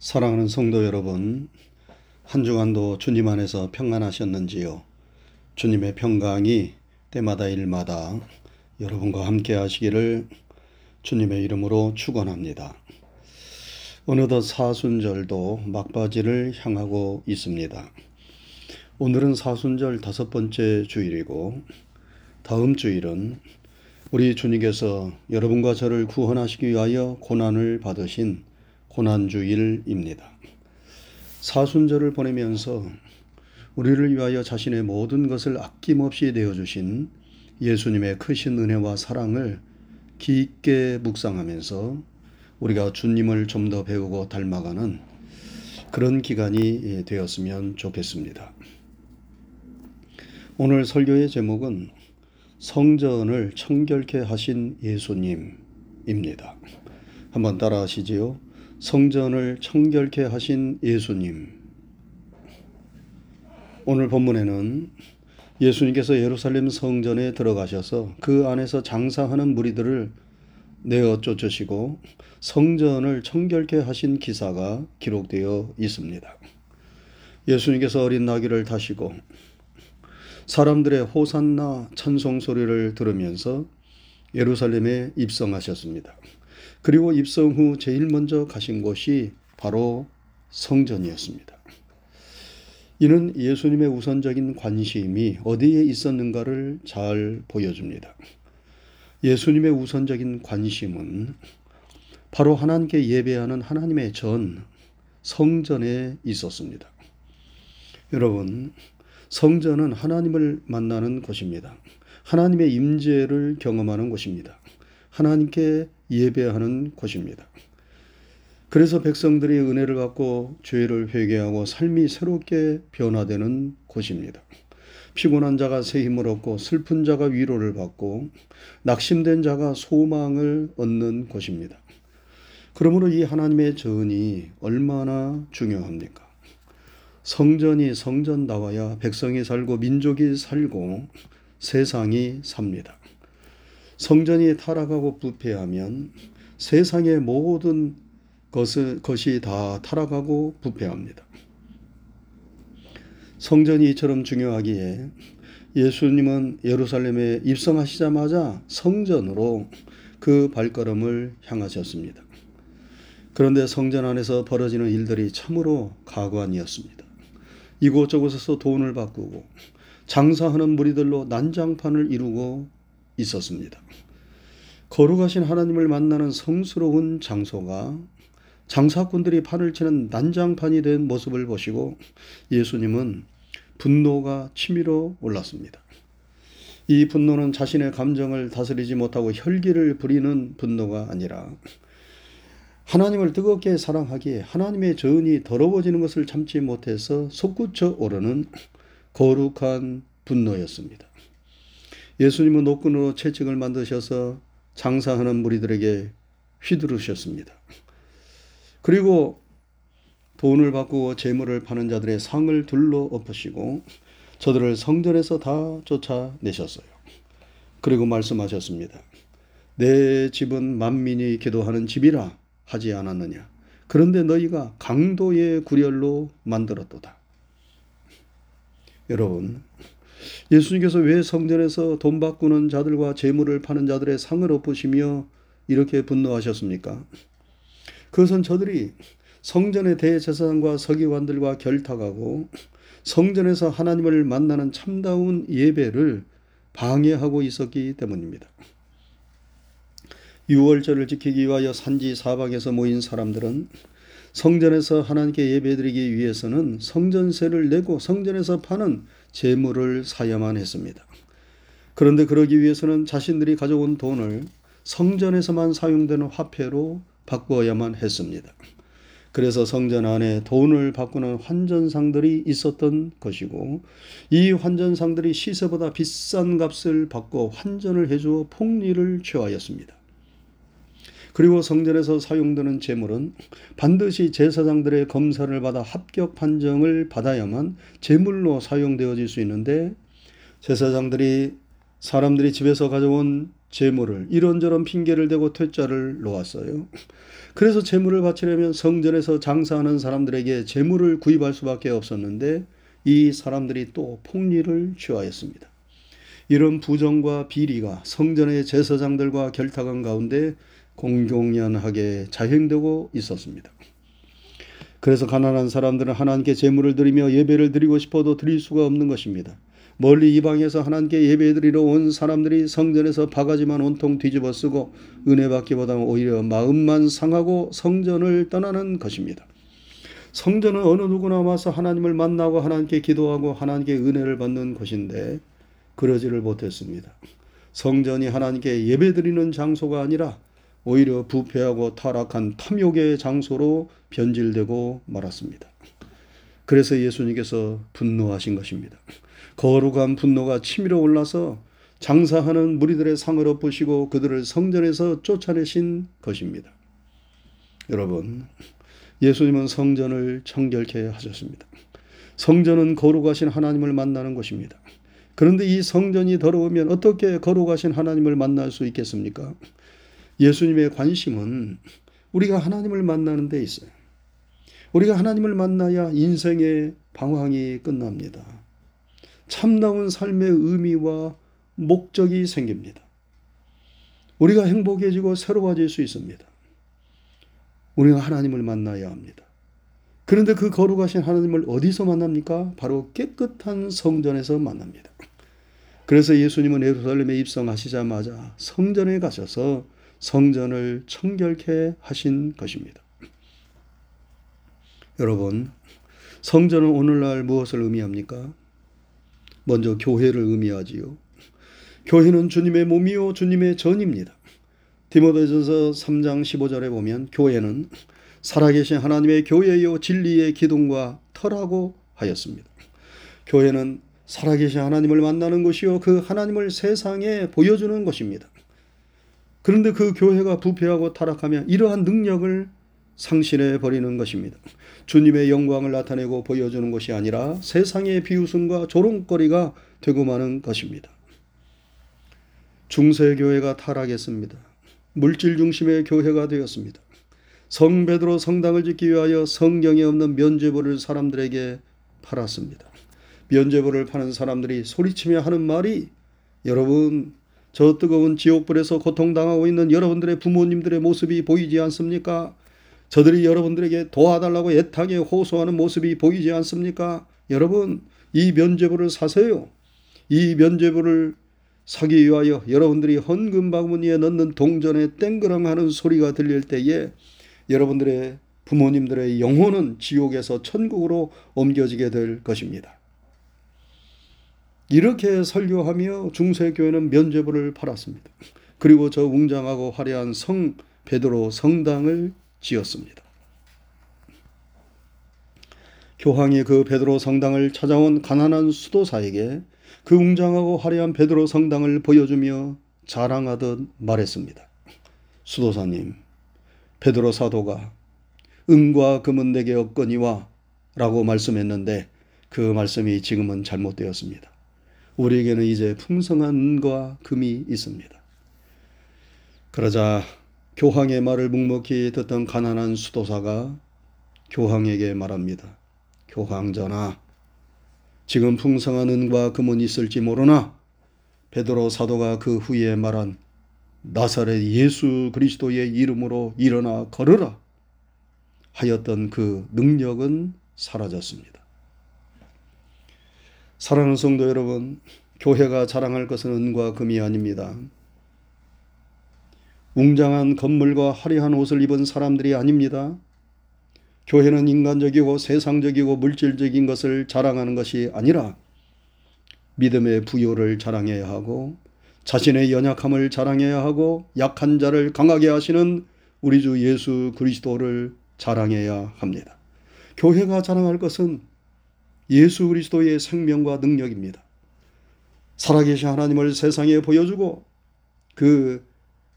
사랑하는 성도 여러분, 한 주간도 주님 안에서 평안하셨는지요? 주님의 평강이 때마다 일마다 여러분과 함께 하시기를 주님의 이름으로 축원합니다. 어느덧 사순절도 막바지를 향하고 있습니다. 오늘은 사순절 다섯 번째 주일이고 다음 주일은 우리 주님께서 여러분과 저를 구원하시기 위하여 고난을 받으신 고난주일입니다. 사순절을 보내면서 우리를 위하여 자신의 모든 것을 아낌없이 내어주신 예수님의 크신 은혜와 사랑을 깊게 묵상하면서 우리가 주님을 좀 더 배우고 닮아가는 그런 기간이 되었으면 좋겠습니다. 오늘 설교의 제목은 성전을 청결케 하신 예수님입니다. 한번 따라 하시지요. 성전을 청결케 하신 예수님. 오늘 본문에는 예수님께서 예루살렘 성전에 들어가셔서 그 안에서 장사하는 무리들을 내어 쫓으시고 성전을 청결케 하신 기사가 기록되어 있습니다. 예수님께서 어린 나귀를 타시고 사람들의 호산나 찬송 소리를 들으면서 예루살렘에 입성하셨습니다. 그리고 입성 후 제일 먼저 가신 곳이 바로 성전이었습니다. 이는 예수님의 우선적인 관심이 어디에 있었는가를 잘 보여줍니다. 예수님의 우선적인 관심은 바로 하나님께 예배하는 하나님의 전 성전에 있었습니다. 여러분, 성전은 하나님을 만나는 곳입니다. 하나님의 임재를 경험하는 곳입니다. 하나님께 예배하는 곳입니다. 그래서 백성들이 은혜를 받고 죄를 회개하고 삶이 새롭게 변화되는 곳입니다. 피곤한 자가 새 힘을 얻고 슬픈 자가 위로를 받고 낙심된 자가 소망을 얻는 곳입니다. 그러므로 이 하나님의 전이 얼마나 중요합니까? 성전이 성전 나와야 백성이 살고 민족이 살고 세상이 삽니다. 성전이 타락하고 부패하면 세상의 모든 것을, 것이 다 타락하고 부패합니다. 성전이 이처럼 중요하기에 예수님은 예루살렘에 입성하시자마자 성전으로 그 발걸음을 향하셨습니다. 그런데 성전 안에서 벌어지는 일들이 참으로 가관이었습니다. 이곳저곳에서 돈을 바꾸고 장사하는 무리들로 난장판을 이루고 있었습니다. 거룩하신 하나님을 만나는 성스러운 장소가 장사꾼들이 판을 치는 난장판이 된 모습을 보시고 예수님은 분노가 치밀어 올랐습니다. 이 분노는 자신의 감정을 다스리지 못하고 혈기를 부리는 분노가 아니라 하나님을 뜨겁게 사랑하기에 하나님의 전이 더러워지는 것을 참지 못해서 솟구쳐 오르는 거룩한 분노였습니다. 예수님은 노끈으로 채찍을 만드셔서 장사하는 무리들에게 휘두르셨습니다. 그리고 돈을 바꾸고 재물을 파는 자들의 상을 둘러 엎으시고 저들을 성전에서 다 쫓아내셨어요. 그리고 말씀하셨습니다. 내 집은 만민이 기도하는 집이라 하지 않았느냐. 그런데 너희가 강도의 구렬로 만들었도다. 여러분, 예수님께서 왜 성전에서 돈 바꾸는 자들과 재물을 파는 자들의 상을 엎으시며 이렇게 분노하셨습니까? 그것은 저들이 성전의 대제사장과 서기관들과 결탁하고 성전에서 하나님을 만나는 참다운 예배를 방해하고 있었기 때문입니다. 유월절을 지키기 위하여 산지 사방에서 모인 사람들은 성전에서 하나님께 예배드리기 위해서는 성전세를 내고 성전에서 파는 재물을 사야만 했습니다. 그런데 그러기 위해서는 자신들이 가져온 돈을 성전에서만 사용되는 화폐로 바꾸어야만 했습니다. 그래서 성전 안에 돈을 바꾸는 환전상들이 있었던 것이고 이 환전상들이 시세보다 비싼 값을 받고 환전을 해주어 폭리를 취하였습니다. 그리고 성전에서 사용되는 재물은 반드시 제사장들의 검사를 받아 합격 판정을 받아야만 재물로 사용되어질 수 있는데 제사장들이 사람들이 집에서 가져온 재물을 이런저런 핑계를 대고 퇴짜를 놓았어요. 그래서 재물을 바치려면 성전에서 장사하는 사람들에게 재물을 구입할 수밖에 없었는데 이 사람들이 또 폭리를 취하였습니다. 이런 부정과 비리가 성전의 제사장들과 결탁한 가운데 공공연하게 자행되고 있었습니다. 그래서 가난한 사람들은 하나님께 제물을 드리며 예배를 드리고 싶어도 드릴 수가 없는 것입니다. 멀리 이방에서 하나님께 예배드리러 온 사람들이 성전에서 바가지만 온통 뒤집어 쓰고 은혜 받기보다는 오히려 마음만 상하고 성전을 떠나는 것입니다. 성전은 어느 누구나 와서 하나님을 만나고 하나님께 기도하고 하나님께 은혜를 받는 곳인데 그러지를 못했습니다. 성전이 하나님께 예배드리는 장소가 아니라 오히려 부패하고 타락한 탐욕의 장소로 변질되고 말았습니다. 그래서 예수님께서 분노하신 것입니다. 거룩한 분노가 치밀어 올라서 장사하는 무리들의 상을 엎으시고 그들을 성전에서 쫓아내신 것입니다. 여러분, 예수님은 성전을 청결케 하셨습니다. 성전은 거룩하신 하나님을 만나는 곳입니다. 그런데 이 성전이 더러우면 어떻게 거룩하신 하나님을 만날 수 있겠습니까? 예수님의 관심은 우리가 하나님을 만나는 데 있어요. 우리가 하나님을 만나야 인생의 방황이 끝납니다. 참다운 삶의 의미와 목적이 생깁니다. 우리가 행복해지고 새로워질 수 있습니다. 우리가 하나님을 만나야 합니다. 그런데 그 거룩하신 하나님을 어디서 만납니까? 바로 깨끗한 성전에서 만납니다. 그래서 예수님은 예루살렘에 입성하시자마자 성전에 가셔서 성전을 청결케 하신 것입니다. 여러분, 성전은 오늘날 무엇을 의미합니까? 먼저 교회를 의미하지요. 교회는 주님의 몸이요 주님의 전입니다. 디모데전서 3장 15절에 보면 교회는 살아계신 하나님의 교회요 진리의 기둥과 터라고 하였습니다. 교회는 살아계신 하나님을 만나는 것이요 그 하나님을 세상에 보여주는 것입니다. 그런데 그 교회가 부패하고 타락하면 이러한 능력을 상실해 버리는 것입니다. 주님의 영광을 나타내고 보여주는 것이 아니라 세상의 비웃음과 조롱거리가 되고 마는 것입니다. 중세교회가 타락했습니다. 물질 중심의 교회가 되었습니다. 성 베드로 성당을 짓기 위하여 성경에 없는 면죄부를 사람들에게 팔았습니다. 면죄부를 파는 사람들이 소리치며 하는 말이 여러분 저 뜨거운 지옥불에서 고통당하고 있는 여러분들의 부모님들의 모습이 보이지 않습니까? 저들이 여러분들에게 도와달라고 애타게 호소하는 모습이 보이지 않습니까? 여러분, 이 면죄부를 사세요. 이 면죄부를 사기 위하여 여러분들이 헌금 바구니에 넣는 동전에 땡그랑 하는 소리가 들릴 때에 여러분들의 부모님들의 영혼은 지옥에서 천국으로 옮겨지게 될 것입니다. 이렇게 설교하며 중세교회는 면죄부를 팔았습니다. 그리고 저 웅장하고 화려한 성 베드로 성당을 지었습니다. 교황이 그 베드로 성당을 찾아온 가난한 수도사에게 그 웅장하고 화려한 베드로 성당을 보여주며 자랑하듯 말했습니다. 수도사님, 베드로 사도가 은과 금은 내게 없거니와 라고 말씀했는데 그 말씀이 지금은 잘못되었습니다. 우리에게는 이제 풍성한 은과 금이 있습니다. 그러자 교황의 말을 묵묵히 듣던 가난한 수도사가 교황에게 말합니다. 교황전하, 지금 풍성한 은과 금은 있을지 모르나 베드로 사도가 그 후에 말한 나사렛 예수 그리스도의 이름으로 일어나 걸으라 하였던 그 능력은 사라졌습니다. 사랑하는 성도 여러분, 교회가 자랑할 것은 은과 금이 아닙니다. 웅장한 건물과 화려한 옷을 입은 사람들이 아닙니다. 교회는 인간적이고 세상적이고 물질적인 것을 자랑하는 것이 아니라 믿음의 부요를 자랑해야 하고 자신의 연약함을 자랑해야 하고 약한 자를 강하게 하시는 우리 주 예수 그리스도를 자랑해야 합니다. 교회가 자랑할 것은 예수 그리스도의 생명과 능력입니다. 살아계신 하나님을 세상에 보여주고 그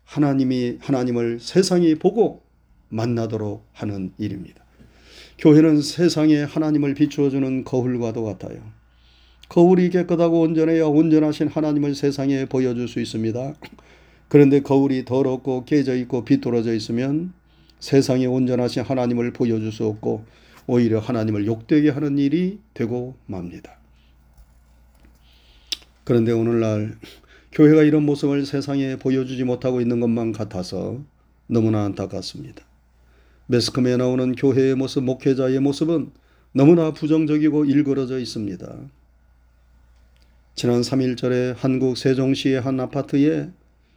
하나님이 하나님을 세상이 보고 만나도록 하는 일입니다. 교회는 세상에 하나님을 비추어 주는 거울과도 같아요. 거울이 깨끗하고 온전해야 온전하신 하나님을 세상에 보여줄 수 있습니다. 그런데 거울이 더럽고 깨져 있고 비뚤어져 있으면 세상에 온전하신 하나님을 보여줄 수 없고 오히려 하나님을 욕되게 하는 일이 되고 맙니다. 그런데 오늘날 교회가 이런 모습을 세상에 보여주지 못하고 있는 것만 같아서 너무나 안타깝습니다. 매스컴에 나오는 교회의 모습, 목회자의 모습은 너무나 부정적이고 일그러져 있습니다. 지난 3일절에 한국 세종시의 한 아파트에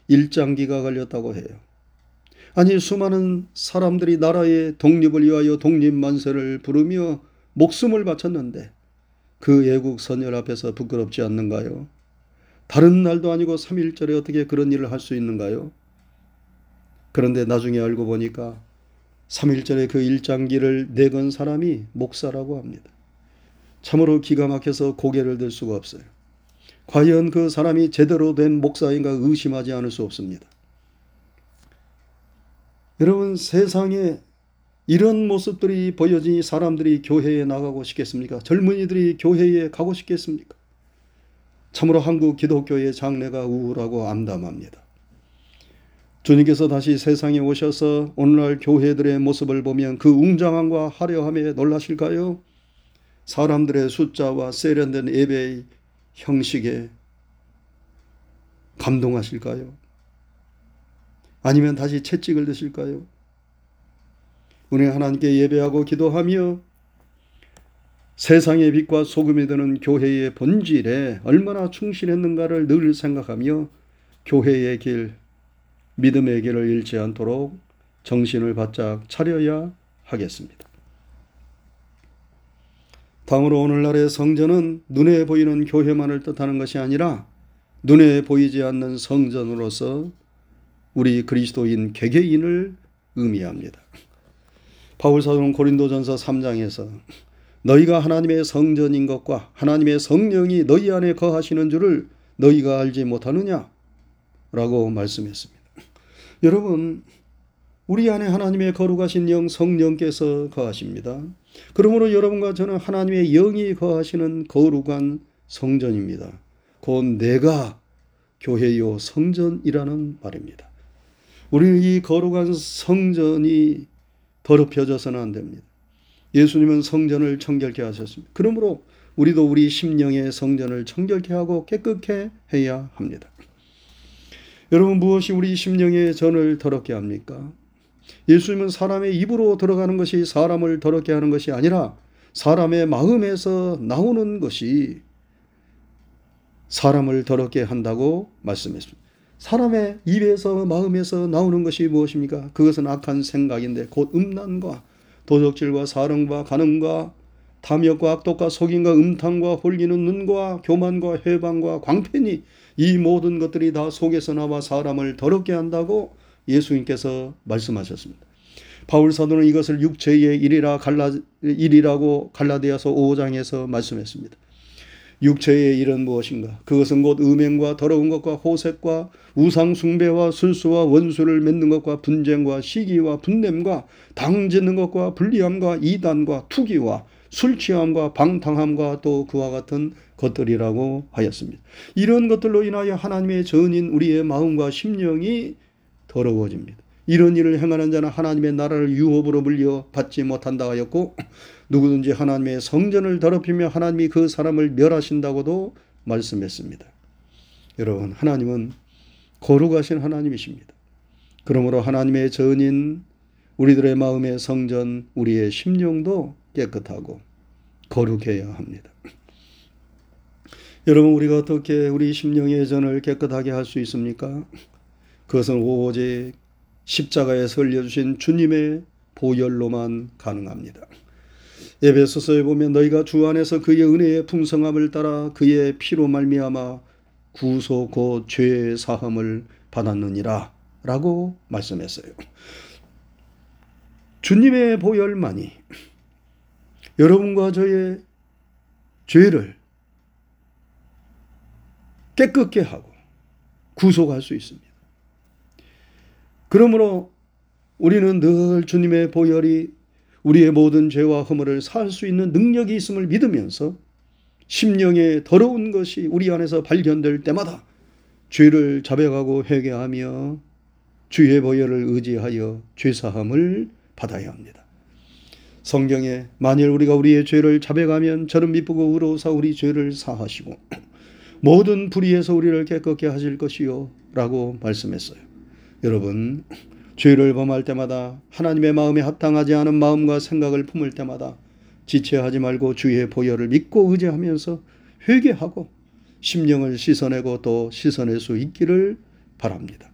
일장기가 걸렸다고 해요. 아니 수많은 사람들이 나라의 독립을 위하여 독립만세를 부르며 목숨을 바쳤는데 그 애국 선열 앞에서 부끄럽지 않는가요? 다른 날도 아니고 3일절에 어떻게 그런 일을 할 수 있는가요? 그런데 나중에 알고 보니까 3일절에 그 일장기를 내건 사람이 목사라고 합니다. 참으로 기가 막혀서 고개를 들 수가 없어요. 과연 그 사람이 제대로 된 목사인가 의심하지 않을 수 없습니다. 여러분 세상에 이런 모습들이 보여지니 사람들이 교회에 나가고 싶겠습니까? 젊은이들이 교회에 가고 싶겠습니까? 참으로 한국 기독교의 장래가 우울하고 암담합니다. 주님께서 다시 세상에 오셔서 오늘날 교회들의 모습을 보면 그 웅장함과 화려함에 놀라실까요? 사람들의 숫자와 세련된 예배의 형식에 감동하실까요? 아니면 다시 채찍을 드실까요? 우리 하나님께 예배하고 기도하며 세상의 빛과 소금이 되는 교회의 본질에 얼마나 충실했는가를 늘 생각하며 교회의 길, 믿음의 길을 잃지 않도록 정신을 바짝 차려야 하겠습니다. 다음으로 오늘날의 성전은 눈에 보이는 교회만을 뜻하는 것이 아니라 눈에 보이지 않는 성전으로서 우리 그리스도인 개개인을 의미합니다. 바울 사도는 고린도전서 3장에서 너희가 하나님의 성전인 것과 하나님의 성령이 너희 안에 거하시는 줄을 너희가 알지 못하느냐? 라고 말씀했습니다. 여러분, 우리 안에 하나님의 거룩하신 영 성령께서 거하십니다. 그러므로 여러분과 저는 하나님의 영이 거하시는 거룩한 성전입니다. 곧 내가 교회요 성전이라는 말입니다. 우리는 이 거룩한 성전이 더럽혀져서는 안 됩니다. 예수님은 성전을 청결케 하셨습니다. 그러므로 우리도 우리 심령의 성전을 청결케 하고 깨끗게 해야 합니다. 여러분 무엇이 우리 심령의 전을 더럽게 합니까? 예수님은 사람의 입으로 들어가는 것이 사람을 더럽게 하는 것이 아니라 사람의 마음에서 나오는 것이 사람을 더럽게 한다고 말씀했습니다. 사람의 입에서 마음에서 나오는 것이 무엇입니까? 그것은 악한 생각인데 곧 음란과 도적질과 사령과 간음과 탐욕과 악독과 속임과 음탕과 홀리는 눈과 교만과 해방과 광팬이 이 모든 것들이 다 속에서 나와 사람을 더럽게 한다고 예수님께서 말씀하셨습니다. 바울 사도는 이것을 육체의 일이라 갈라 일이라고 갈라디아서 5장에서 말씀했습니다. 육체의 일은 무엇인가? 그것은 곧 음행과 더러운 것과 호색과 우상 숭배와 술수와 원수를 맺는 것과 분쟁과 시기와 분냄과 당짓는 것과 불리함과 이단과 투기와 술 취함과 방탕함과 또 그와 같은 것들이라고 하였습니다. 이런 것들로 인하여 하나님의 전인 우리의 마음과 심령이 더러워집니다. 이런 일을 행하는 자는 하나님의 나라를 유업으로 물려 받지 못한다 하였고 누구든지 하나님의 성전을 더럽히며 하나님이 그 사람을 멸하신다고도 말씀했습니다. 여러분 하나님은 거룩하신 하나님이십니다. 그러므로 하나님의 전인 우리들의 마음의 성전 우리의 심령도 깨끗하고 거룩해야 합니다. 여러분 우리가 어떻게 우리 심령의 전을 깨끗하게 할 수 있습니까? 그것은 오직 십자가에 설려주신 주님의 보혈로만 가능합니다. 에베소서에 보면 너희가 주 안에서 그의 은혜의 풍성함을 따라 그의 피로 말미암아 구속 곧 죄의 사함을 받았느니라 라고 말씀했어요. 주님의 보혈만이 여러분과 저의 죄를 깨끗게 하고 구속할 수 있습니다. 그러므로 우리는 늘 주님의 보혈이 우리의 모든 죄와 허물을 살 수 있는 능력이 있음을 믿으면서 심령의 더러운 것이 우리 안에서 발견될 때마다 죄를 자백하고 회개하며 주의 보혈을 의지하여 죄사함을 받아야 합니다. 성경에 만일 우리가 우리의 죄를 자백하면 저는 미쁘고 의로우사 우리 죄를 사하시고 모든 불의에서 우리를 깨끗게 하실 것이요 라고 말씀했어요. 여러분 죄를 범할 때마다 하나님의 마음에 합당하지 않은 마음과 생각을 품을 때마다 지체하지 말고 주의 보혈을 믿고 의지하면서 회개하고 심령을 씻어내고 또 씻어낼 수 있기를 바랍니다.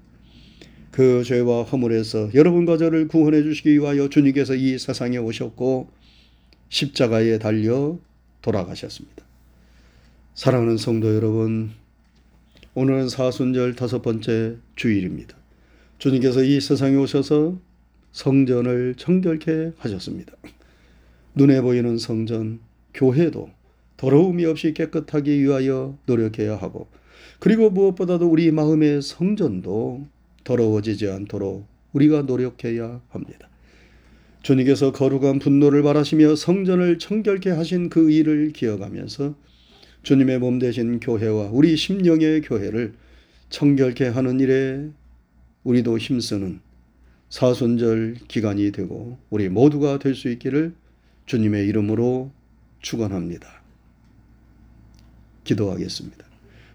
그 죄와 허물에서 여러분과 저를 구원해 주시기 위하여 주님께서 이 세상에 오셨고 십자가에 달려 돌아가셨습니다. 사랑하는 성도 여러분, 오늘은 사순절 다섯 번째 주일입니다. 주님께서 이 세상에 오셔서 성전을 정결케 하셨습니다. 눈에 보이는 성전, 교회도 더러움이 없이 깨끗하기 위하여 노력해야 하고, 그리고 무엇보다도 우리 마음의 성전도 더러워지지 않도록 우리가 노력해야 합니다. 주님께서 거룩한 분노를 바라시며 성전을 청결케 하신 그 일을 기억하면서 주님의 몸 되신 교회와 우리 심령의 교회를 청결케 하는 일에 우리도 힘쓰는 사순절 기간이 되고 우리 모두가 될 수 있기를 주님의 이름으로 축원합니다. 기도하겠습니다.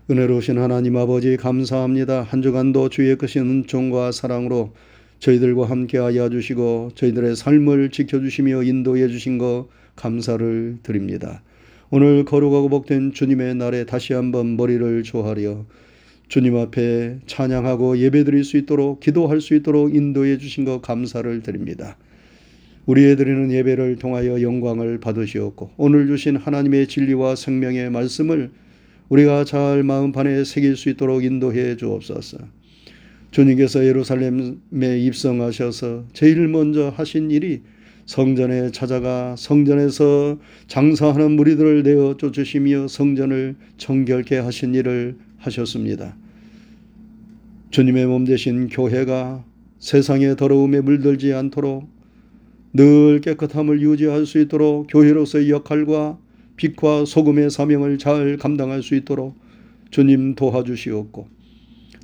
은혜로우신 하나님 아버지 감사합니다. 한 주간도 주의 크신 은총과 사랑으로 저희들과 함께하여 주시고 저희들의 삶을 지켜주시며 인도해 주신 것 감사를 드립니다. 오늘 거룩하고 복된 주님의 날에 다시 한번 머리를 조아려 주님 앞에 찬양하고 예배드릴 수 있도록 기도할 수 있도록 인도해 주신 것 감사를 드립니다. 우리의 드리는 예배를 통하여 영광을 받으시었고 오늘 주신 하나님의 진리와 생명의 말씀을 우리가 잘 마음판에 새길 수 있도록 인도해 주옵소서. 주님께서 예루살렘에 입성하셔서 제일 먼저 하신 일이 성전에 찾아가 성전에서 장사하는 무리들을 내어 쫓으시며 성전을 정결케 하신 일을 하셨습니다. 주님의 몸 되신 교회가 세상의 더러움에 물들지 않도록 늘 깨끗함을 유지할 수 있도록 교회로서의 역할과 빛과 소금의 사명을 잘 감당할 수 있도록 주님 도와주시옵고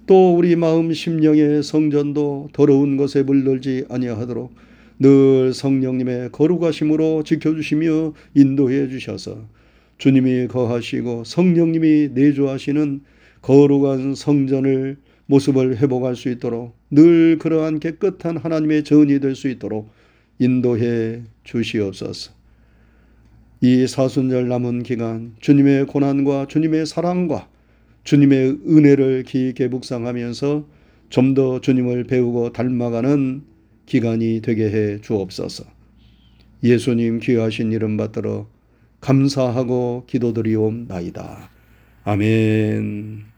또 우리 마음 심령의 성전도 더러운 것에 물들지 아니하도록 늘 성령님의 거룩하심으로 지켜주시며 인도해 주셔서 주님이 거하시고 성령님이 내주하시는 거룩한 성전을 모습을 회복할 수 있도록 늘 그러한 깨끗한 하나님의 전이 될 수 있도록 인도해 주시옵소서. 이 사순절 남은 기간 주님의 고난과 주님의 사랑과 주님의 은혜를 깊게 묵상하면서 좀 더 주님을 배우고 닮아가는 기간이 되게 해 주옵소서. 예수님 귀하신 이름 받들어 감사하고 기도드리옵나이다. 아멘.